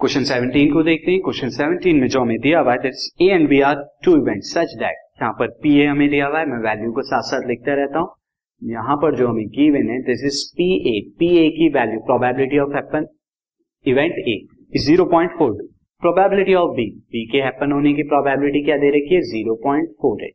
Question 17 को देखते हैं। क्वेश्चन 17 में जो हमें दिया हुआ है A and B are two event such that यहाँ पर पी ए हमें दिया हुआ है। मैं वैल्यू को साथ साथ लिखता रहता हूँ। यहाँ पर जो हमें गिवन है this is P A P A की value probability of happen event A zero point four probability of B B के हैपन होने की प्रोबेबिलिटी क्या दे रखी है? Zero point four eight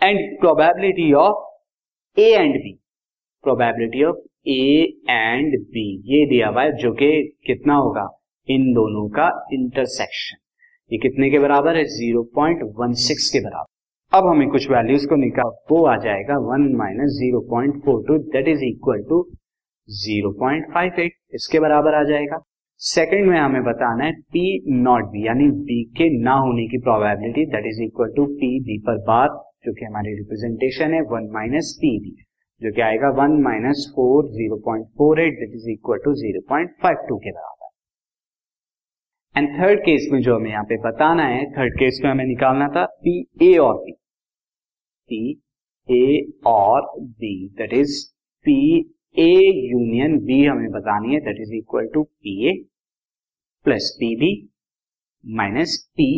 and probability of A and B probability of A and B ये दिया हुआ है, जो कि कितना होगा? इन दोनों का इंटरसेक्शन ये कितने के बराबर है? 0.16 के बराबर. अब हमें कुछ वैल्यूज़ को निकाल, वो आ जाएगा 1 minus zero point four two that is equal to 0.58 इसके बराबर आ जाएगा. सेकेंड में हमें बताना है पी नॉट बी यानी बी के ना होने की probability that is equal to P B पर बार जो कि हमारी रिप्रेजेंटेशन है वन माइनस पी बी जो कि आएगा one minus four zero point four eight that is equal to zero point five two के बराबर. एंड थर्ड केस में जो हमें यहाँ पे बताना है थर्ड केस में हमें निकालना था पी ए और बी पी ए और B that is P A union B हमें बतानी है that is equal to P A plus P B minus P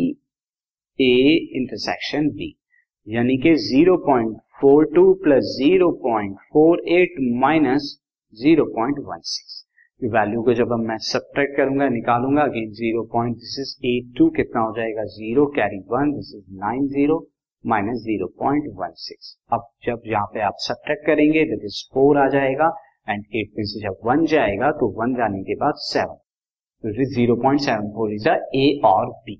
A intersection B यानी कि 0.42 प्लस 0.48 माइनस 0.16 वैल्यू को जब मैं सब्ट्रैक्ट करूँगा, निकालूँगा again zero point this is eight two कितना हो जाएगा? Zero carry one this is nine zero minus zero point one six अब जब यहाँ पे आप सब्ट्रैक्ट करेंगे दिस इज़ फोर आ जाएगा एंड एट में से जब वन जाएगा तो वन जाने के बाद seven zero point seven four is A और B